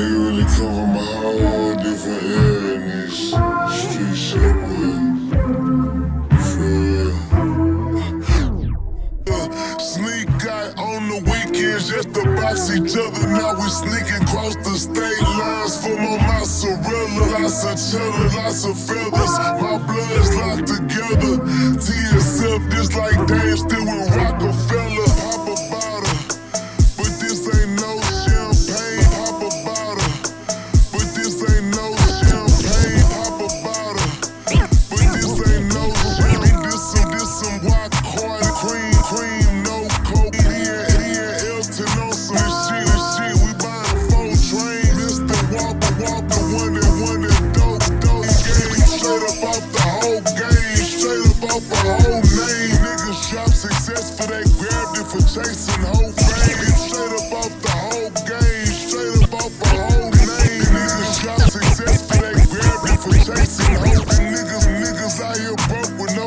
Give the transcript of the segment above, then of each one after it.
Nigga really cover my whole different area in these street shit, Sneak out on the weekends just to box each other. Now we sneaking across the state lines for my mozzarella. Lots of cheddar, lots of feathers. My blood's locked together. TSF just like Dave still with rock. for whole. Niggas they grabbed it for chasing whole fame. Straight up off the whole game, straight up off the whole name. Niggas they grabbed it for chasing whole fame. Niggas, niggas out here broke with no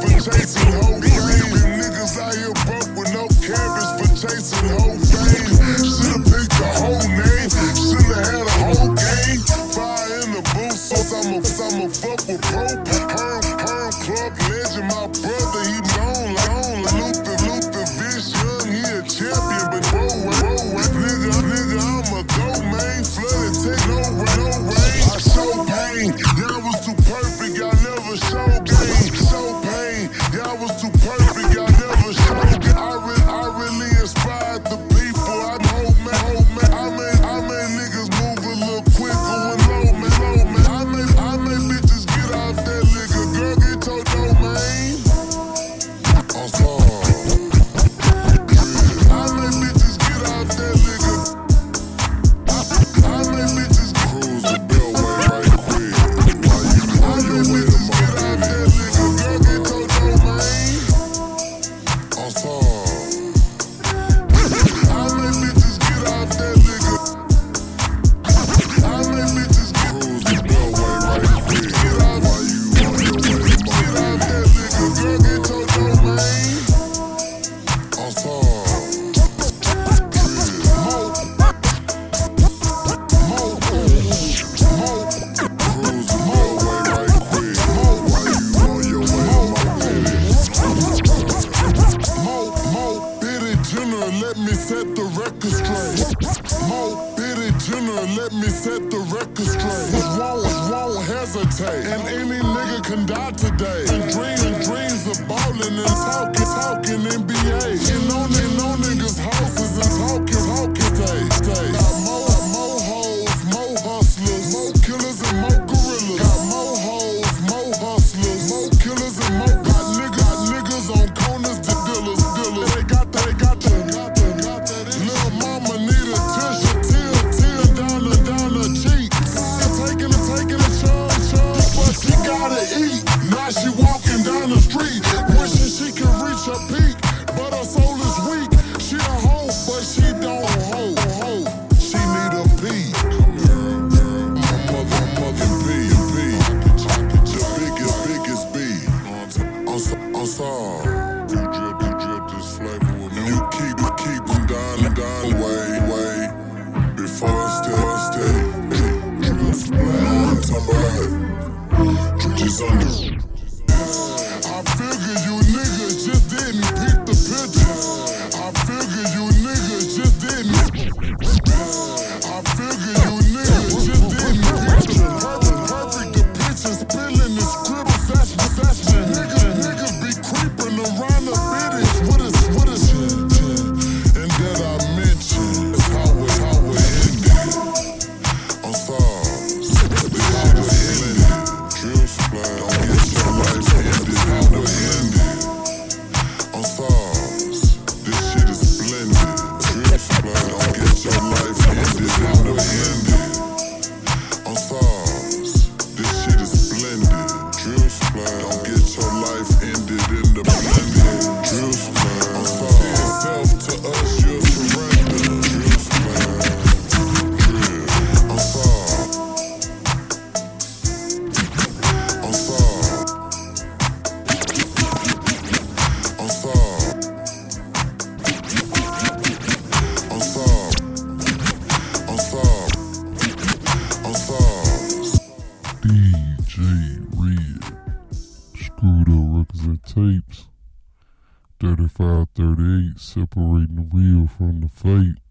for chasing whole fame. Niggas out here broke with no for chasing whole fame. Should've picked the whole name, should've had whole game. Fire in the booth, I'ma fuck with Pope. Club Legend. meditate. And any nigga can die today. And dreams, and dreams of ballin' and talking, talking NBA. And on and on niggas' heart. I figure you 538 separating the wheel from the fake.